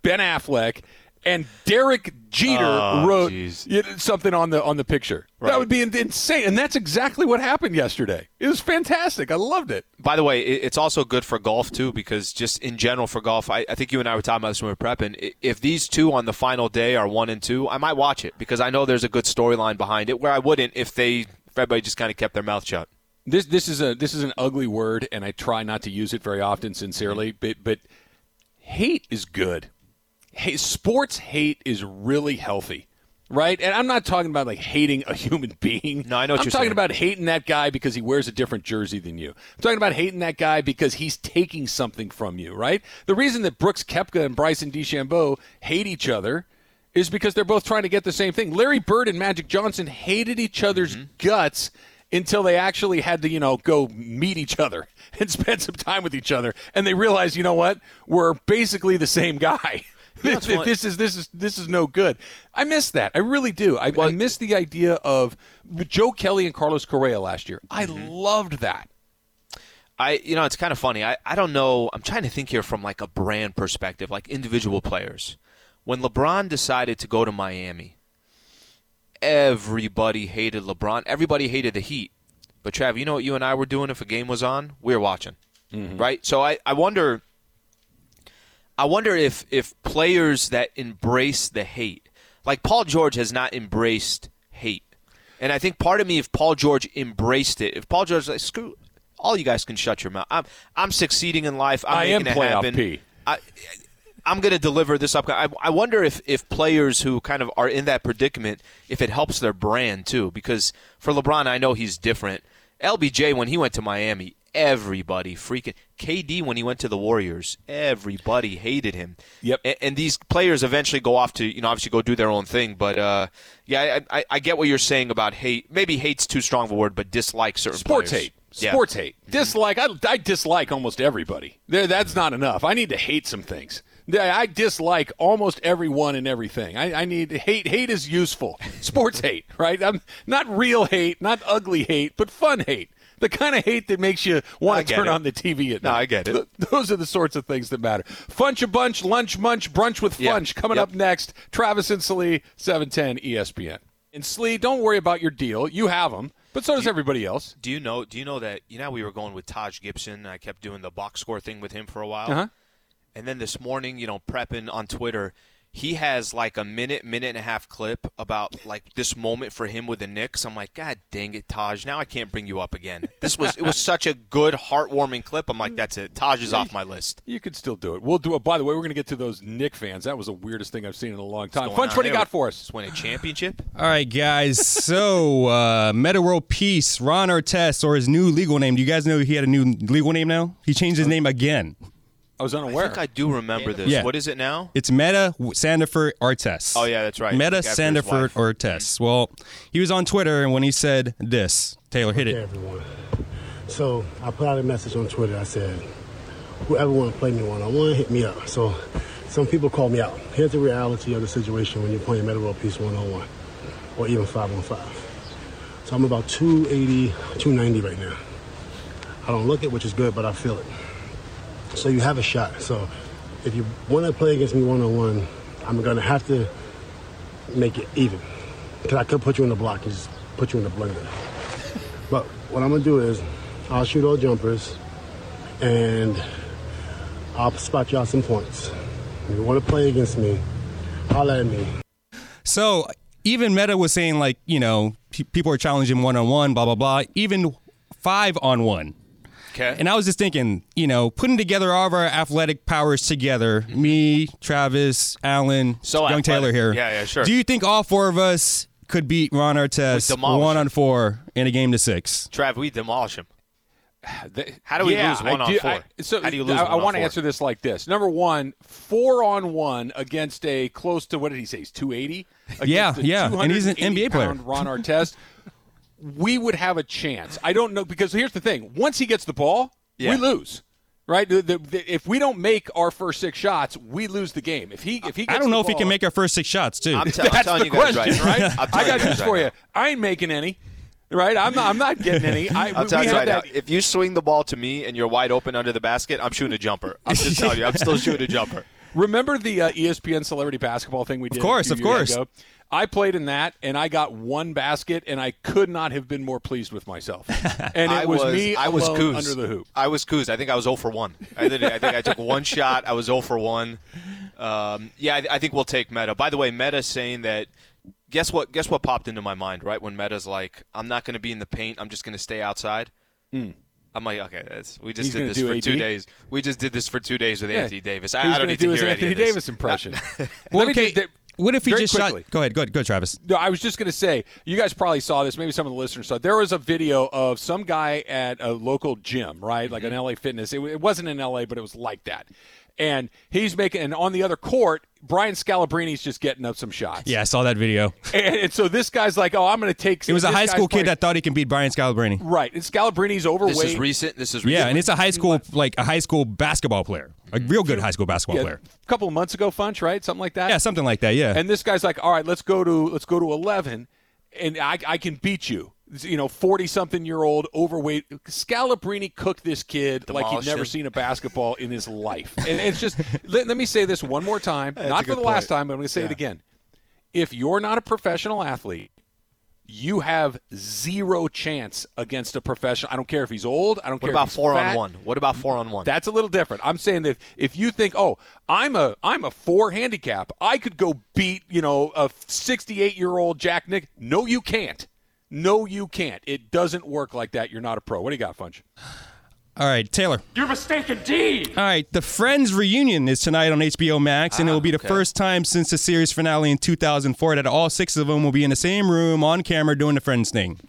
Ben Affleck. And Derek Jeter Oh, wrote jeez. you know, something on the on the picture. That would be insane, and that's exactly what happened yesterday. It was fantastic. I loved it. By the way, it's also good for golf too because just in general for golf, I, I think you and I were talking about this when we were prepping. I- If these two on the final day are one and two, I might watch it because I know there's a good storyline behind it. Where I wouldn't if they if everybody just kind of kept their mouth shut. This this is a this is an ugly word, and I try not to use it very often, sincerely. But but hate is good. Hey, sports hate is really healthy. right? And I'm not talking about like hating a human being. No, I know what I'm you're talking saying. about hating that guy because he wears a different jersey than you. I'm talking about hating that guy because he's taking something from you, right? The reason that Brooks Koepka and Bryson DeChambeau hate each other is because they're both trying to get the same thing. Larry Bird and Magic Johnson hated each other's Mm-hmm. guts until they actually had to, you know, go meet each other and spend some time with each other, and they realized, you know what, we're basically the same guy. what- this is this is this is no good. I miss that. I really do. I, I miss the idea of Joe Kelly and Carlos Correa last year. I Mm-hmm. loved that. I you know it's kind of funny. I, I don't know. I'm trying to think here from like a brand perspective, like individual players. When LeBron decided to go to Miami, everybody hated LeBron. Everybody hated the Heat. But Trav, you know what you and I were doing if a game was on? We were watching. Right? So I, I wonder I wonder if if players that embrace the hate, like Paul George has not embraced hate. And I think part of me, if Paul George embraced it, if Paul George like screw, all you guys can shut your mouth. I'm I'm succeeding in life. I'm I am making it playoff happen. P. I, I'm going to deliver this up. I, I wonder if, if players who kind of are in that predicament, if it helps their brand too. Because for LeBron, I know he's different. LBJ when he went to Miami, everybody freaking KD when he went to the Warriors, everybody hated him. Yep. And, and these players eventually go off to you know obviously go do their own thing. But uh, yeah, I, I, I get what you're saying about hate. Maybe hate's too strong of a word, but dislike certain Sports players. hate. Yeah. Sports hate. Dislike. I, I dislike almost everybody. There, that's not enough. I need to hate some things. Yeah, I dislike almost everyone and everything. I, I need hate. Hate is useful. Sports hate, right? I'm not real hate, not ugly hate, but fun hate. The kind of hate that makes you want to turn it. on the TV at No, night. I get it. Th- those are the sorts of things that matter. Funch a bunch, lunch munch, brunch with. Funch coming Yep. up next. Travis and Slee, 710 ESPN. And Slee, don't worry about your deal. You have them, but so does everybody else. Do you know? Do you know that? You know, we were going with Taj Gibson. I kept doing the box score thing with him for a while. Uh-huh. And then this morning, you know, prepping on Twitter, he has like a minute, minute and a half clip about like this moment for him with the Knicks. I'm like, God dang it, Taj! Now I can't bring you up again. This was it was such a good, heartwarming clip. I'm like, that's it. Taj is off my list. You could still do it. We'll do it. By the way, we're going to get to those Nick fans. That was the weirdest thing I've seen in a long time. Going Funch, what do you got for us? Just win a championship. All right, guys. So, uh, Metta World Peace, Ron Artest, or his new legal name. Do you guys know he had a new legal name now? He changed his name again. I was unaware. I unaware. think I do remember this. Yeah. What is it now? It's Metta Sandiford Artest. Oh, yeah, that's right. Metta Like after his Sandiford wife. Artest. Mm-hmm. Well, he was on Twitter, and when he said this, Taylor hit Hey it. everyone. So I put out a message on Twitter. I said, whoever want to play me one on one, hit me up. So some people call me out. Here's the reality of the situation when you're playing Metta World Peace one on one, or even five on five. So I'm about 280, 290 right now. I don't look it, which is good, but I feel it. So you have a shot. So if you want to play against me one on one, I'm gonna have to make it even. Because I could put you in the block and just put you in the blender. But what I'm gonna do is I'll shoot all jumpers and I'll spot y'all some points. If you want to play against me, holla at me. So even Metta was saying like, you know, pe- people are challenging one on one, blah blah blah. Even five on one. Okay. And I was just thinking, you know, putting together all of our athletic powers together, mm-hmm. me, Travis, Alan, So Young athletic. Taylor here. Yeah, yeah, sure. Do you think all four of us could beat Ron Artest demolish one on four in a game to six? Trav, we demolish him. How do we yeah, lose one I on do- four? I, so How do you lose I, one on want to answer this like this. Number one, four on one against a close to what did he say? He's two eighty. Yeah, yeah, and he's an NBA player. Ron Artest. we would have a chance. I don't know because here's the thing: once he gets the ball, Yeah. we lose. Right? The- the- the- if we don't make our first six shots, we lose the game. If he if he gets I don't know the if he can make our first six shots too. I'm, t- I'm That's telling the you guys question, right, right? I'm I telling got you news guys for right you. I ain't making any. Right? I'm not. I'm not getting any. I, I'll we tell you have right now. If you swing the ball to me and you're wide open under the basket, I'm shooting a jumper. I'm just telling you, I'm still shooting a jumper. Remember the uh, ESPN celebrity basketball thing we did? Of course, few of years course. ago? I played in that, and I got one basket, and I could not have been more pleased with myself. And it I was, me I was alone Kuz. under the hoop. I was Kuz. I think I was 0 for 1. I, did, I think I took one shot. I was 0 for 1. Um, yeah, I, I think we'll take Metta. By the way, Metta saying that. Guess what? Guess what popped into my mind right when Metta's like, "I'm not going to be in the paint. I'm just going to stay outside." I'm like, okay, that's, we just. He's did this for two days. We just did this for two days with Yeah. Anthony Davis. I, I don't need do to his hear Anthony any of this. Davis impression. Well, okay. just- What if he just quickly. shot? Go ahead, go ahead, go, Travis. No, I was just going to say, you guys probably saw this. Maybe some of the listeners saw. There was a video of some guy at a local gym, right, like an Mm-hmm. LA Fitness. It, it wasn't in LA, but it was like that. And he's making, and on the other court, Brian Scalabrine's just getting up some shots. Yeah, I saw that video. And, and so this guy's like, "Oh, I'm going to take." It was a high guy's school kid playing- that thought he can beat Brian Scalabrine. right, and Scalabrine's overweight. This is recent. This is recent. Yeah, and it's a high school like a high school basketball player, a mm-hmm. real good high school basketball Yeah, player. a couple of months ago, Funch, right? Something like that. Yeah, something like that. Yeah. And this guy's like, "All right, let's go to let's go to 11, and I, I can beat you." You know, forty something year old overweight Scalabrine cooked this kid like he'd never him. seen a basketball in his life. And it's just let, let me say this one more time, not for the last time, but I'm going to say it again. If you're not a professional athlete, you have zero chance against a professional. I don't care if he's old. I don't What care. about if he's four fat. on one? What about four on one? That's a little different. I'm saying that if you think, oh, I'm a I'm a four handicap, I could go beat you know a 68 year old Jack Nick. No, you can't. No, you can't. It doesn't work like that. You're not a pro. What do you got, Funch? All right, Taylor. You're mistaken, D. All right, the Friends reunion is tonight on HBO Max, and it will be ah, the okay. first time since the series finale in 2004 that all six of them will be in the same room on camera doing the Friends thing.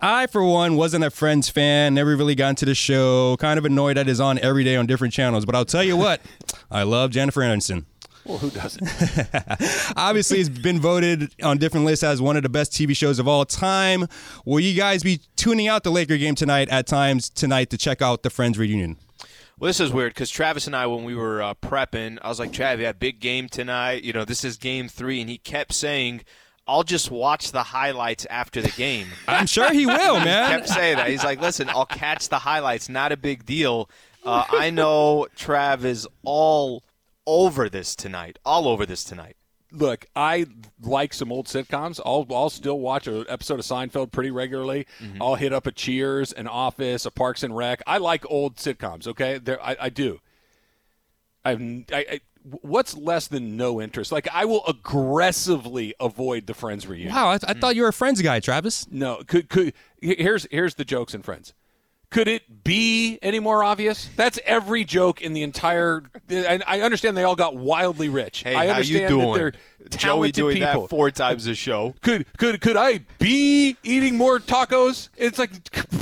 I, for one, wasn't a Friends fan, never really got into the show, kind of annoyed that it's on every day on different channels, but I'll tell you what, I love Jennifer Aniston. Well, who doesn't? Obviously, it's been voted on different lists as one of the best TV shows of all time. Will you guys be tuning out the Laker game tonight at times tonight to check out the Friends reunion? Well, this is weird because Travis and I, when we were uh, prepping, I was like, Trav, yeah, big game tonight. You know, this is game three. And he kept saying, I'll just watch the highlights after the game. I'm sure he will, man. kept saying that. He's like, listen, I'll catch the highlights. Not a big deal. Uh, I know Trav is all over this tonight. All over this tonight. Look, I like some old sitcoms. I'll I'll still watch an episode of Seinfeld pretty regularly. Mm-hmm. I'll hit up a Cheers, an Office, a Parks and Rec. I like old sitcoms. Okay, there I, I do. I've I, I, what's less than no interest? Like I will aggressively avoid the Friends reunion. Wow, I, I hmm. thought you were a Friends guy, Travis. No, could could here's here's the jokes in Friends. Could it be any more obvious? That's every joke in the entire. And I understand they all got wildly rich. Hey, I how understand you doing? that they're talented Joey doing people. that four times a show. could could could I be eating more tacos? It's like,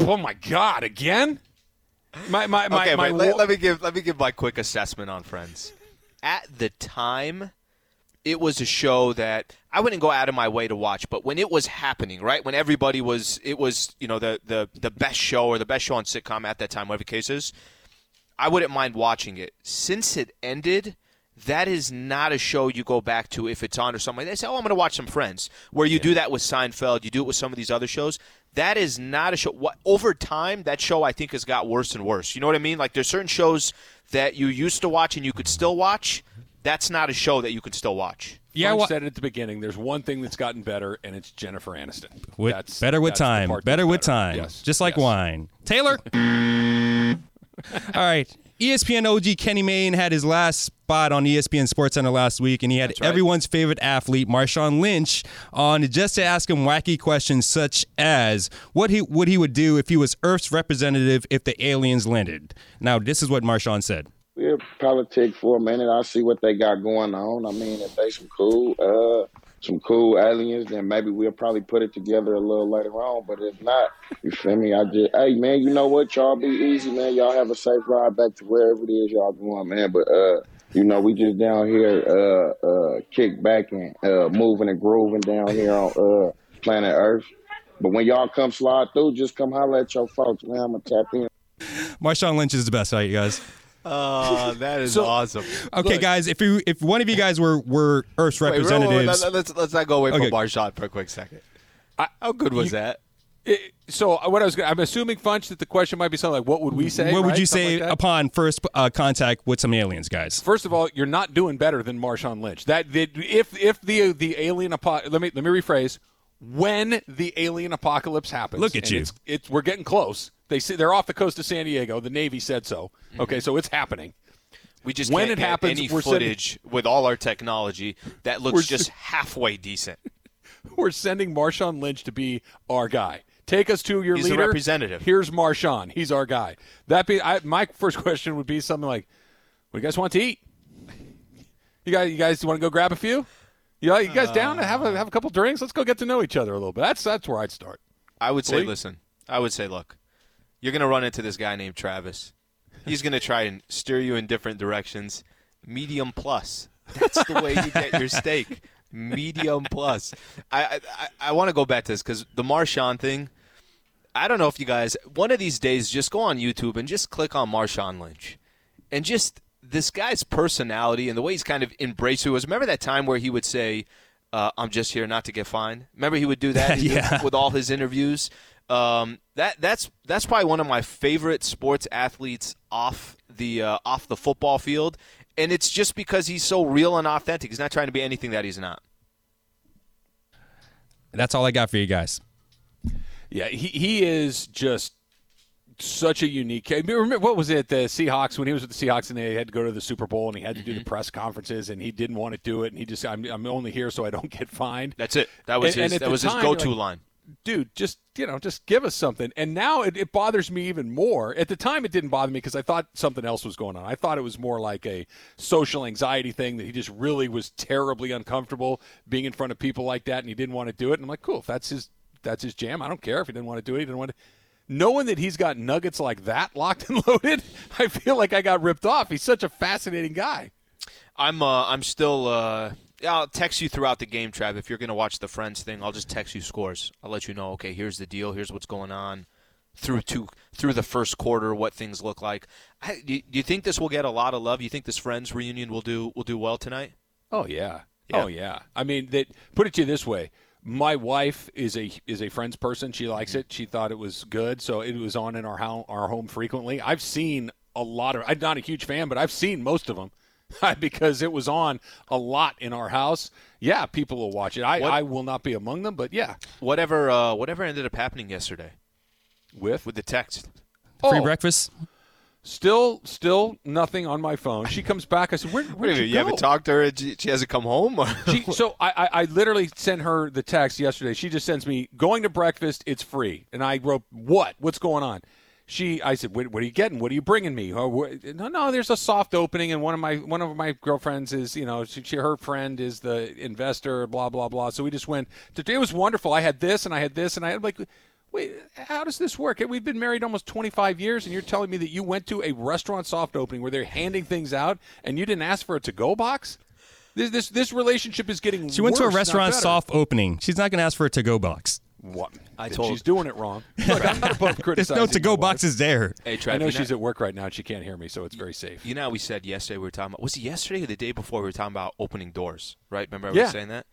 oh my god, again. My my my, okay, my let, let me give let me give my quick assessment on Friends. At the time, it was a show that I wouldn't go out of my way to watch, but when it was happening, right when everybody was, it was you know the the the best show or the best show on sitcom at that time, whatever the case is. I wouldn't mind watching it. Since it ended, that is not a show you go back to if it's on or something. They say, "Oh, I'm going to watch some Friends." Where you do that with Seinfeld, you do it with some of these other shows. That is not a show. What over time, that show I think has got worse and worse. You know what I mean? Like there's certain shows that you used to watch and you could still watch. That's not a show that you could still watch. Yeah, Fun wha- said it at the beginning. There's one thing that's gotten better, and it's Jennifer Aniston. with, That's- better with that's time. part Better with time. Yes, Just like yes. wine. Taylor. All right. ESPN OG Kenny Mayne had his last spot on ESPN SportsCenter last week, and he had right. everyone's favorite athlete, Marshawn Lynch, on just to ask him wacky questions such as what he what he would do if he was Earth's representative if the aliens landed. Now, this is what Marshawn said. We'll politic for a minute. I'll see what they got going on. I mean, if they some cool, uh, some cool aliens, then maybe we'll probably put it together a little later on. But if not, you feel me? I just, hey man, you know what? Y'all be easy, man. Y'all have a safe ride back to wherever it is y'all going, man. But uh, you know, we just down here, uh, uh, kick back and uh, moving and grooving down here on uh planet Earth. But when y'all come slide through, just come holler at your folks, man. I'm gonna tap in. Marshawn Lynch is the best, right, you guys? Oh, that is awesome. Okay, guys, if you if one of you guys were were Earth's Wait, wait, wait, representatives, let, us let's not go away Okay. from Marshawn for a quick second. How good was that? It- so uh, what I was, gonna, I'm assuming Funch that the question might be something like, "What would we say?" what would right? you Something say like that? upon first uh, contact with some aliens, guys? First of all, you're not doing better than Marshawn Lynch. That, that if if the the alien apo- let me let me rephrase. When the alien apocalypse happens, Look at and you. It's, it's we're getting close. They say they're off the coast of San Diego. The Navy said so. Mm-hmm. Okay, so it's happening. We just When it happens, any we're sending- footage with all our technology that looks just halfway decent. We're sending Marshawn Lynch to be our guy. Take us to your He's leader. representative. Here's Marshawn. He's our guy. That be I, my first question would be something like, "What do you guys want to eat? You guys, you guys want to go grab a few? Yeah, you guys down to have a have a couple drinks? Let's go get to know each other a little bit. That's that's where I'd start. I would say, listen, I would say, look, you're going to run into this guy named Travis. He's going to try and steer you in different directions. Medium plus. That's the way you get your steak. Medium plus. I I, I want to go back to this because the Marshawn thing. I don't know if you guys one of these days just go on YouTube and just click on Marshawn Lynch, and just this guy's personality and the way he's kind of embraced it was. Remember that time where he would say, uh, "I'm just here not to get fined." Remember he would do that Yeah. with all his interviews. Um, that that's that's probably one of my favorite sports athletes off the uh, off the football field, and it's just because he's so real and authentic. He's not trying to be anything that he's not. That's all I got for you guys. Yeah, he he is just such a unique. Mean, remember what was it? The Seahawks when he was with the Seahawks and they had to go to the Super Bowl and he had to do the mm-hmm. press conferences and he didn't want to do it and he just I'm I'm only here so I don't get fined. That's it. That was And- and his at that was his go to like, line. dude, just you know, just give us something. And now it, it bothers me even more. At the time, it didn't bother me because I thought something else was going on. I thought it was more like a social anxiety thing that he just really was terribly uncomfortable being in front of people like that, and he didn't want to do it. And I'm like, cool, if that's his that's his jam. I don't care if he didn't want to do it. He didn't want to. Knowing that he's got nuggets like that locked and loaded, I feel like I got ripped off. He's such a fascinating guy. I'm uh, I'm still. Uh, I'll text you throughout the game, Trav. If you're going to watch the Friends thing, I'll just text you scores. I'll let you know. Okay, here's the deal. Here's what's going on through two through the first quarter. What things look like. I, do, you, think this will get a lot of love? You think this Friends reunion will do will do well tonight? Oh yeah. Yeah. Oh yeah. I mean, that put it to you this way. My wife is a is a Friends person. She likes it. She thought it was good, so it was on in our home our home frequently. I've seen a lot of. I'm not a huge fan, but I've seen most of them because it was on a lot in our house. Yeah, people will watch it. I, What- I will not be among them, but yeah, Whatever uh, whatever ended up happening yesterday with with the text. Free Oh. breakfast. Still still nothing on my phone. She comes back. I said, "Where, where Wait did you you go?" haven't talked to her. She, hasn't come home. She, so I, I, I literally sent her the text yesterday. She just sends me going to breakfast. It's free, and I wrote what? What's going on? She, I said, what, what are you getting? What are you bringing me? Oh, no, no. There's a soft opening, and one of my one of my girlfriends is, you know, she, she her friend is the investor. Blah blah blah. So we just went. To, it was wonderful. I had this, and I had this, and I had like. Wait, how does this work? We've been married almost 25 years, and you're telling me that you went to a restaurant soft opening where they're handing things out, and you didn't ask for a to-go box? This this this relationship is getting. Worse. She went to a restaurant soft opening. She's not going to ask for a to-go box. What? I Then told- she's doing it wrong. Look, I'm not above There's criticizing. no to-go my wife. boxes there. hey, Trav, I know she's know, at work right now and she can't hear me, so it's very safe. you know we said yesterday we were talking about was it yesterday or the day before we were talking about opening doors, right? Remember I was Yeah. saying that?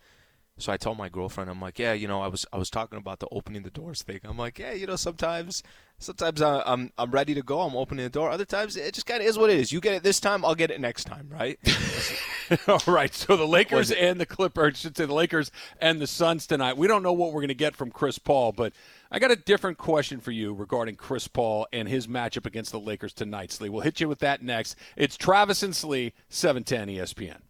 So I told my girlfriend, I'm like, yeah, you know, I was I was talking about the opening the doors thing. I'm like, yeah, you know, sometimes sometimes I, I'm I'm ready to go. I'm opening the door. Other times it just kind of is what it is. You get it this time, I'll get it next time, right? All right, so the Lakers and the Clippers, I should say the Lakers and the Suns tonight. We don't know what we're going to get from Chris Paul, but I got a different question for you regarding Chris Paul and his matchup against the Lakers tonight, Slee. We'll hit you with that next. It's Travis and Slee, 710 ESPN.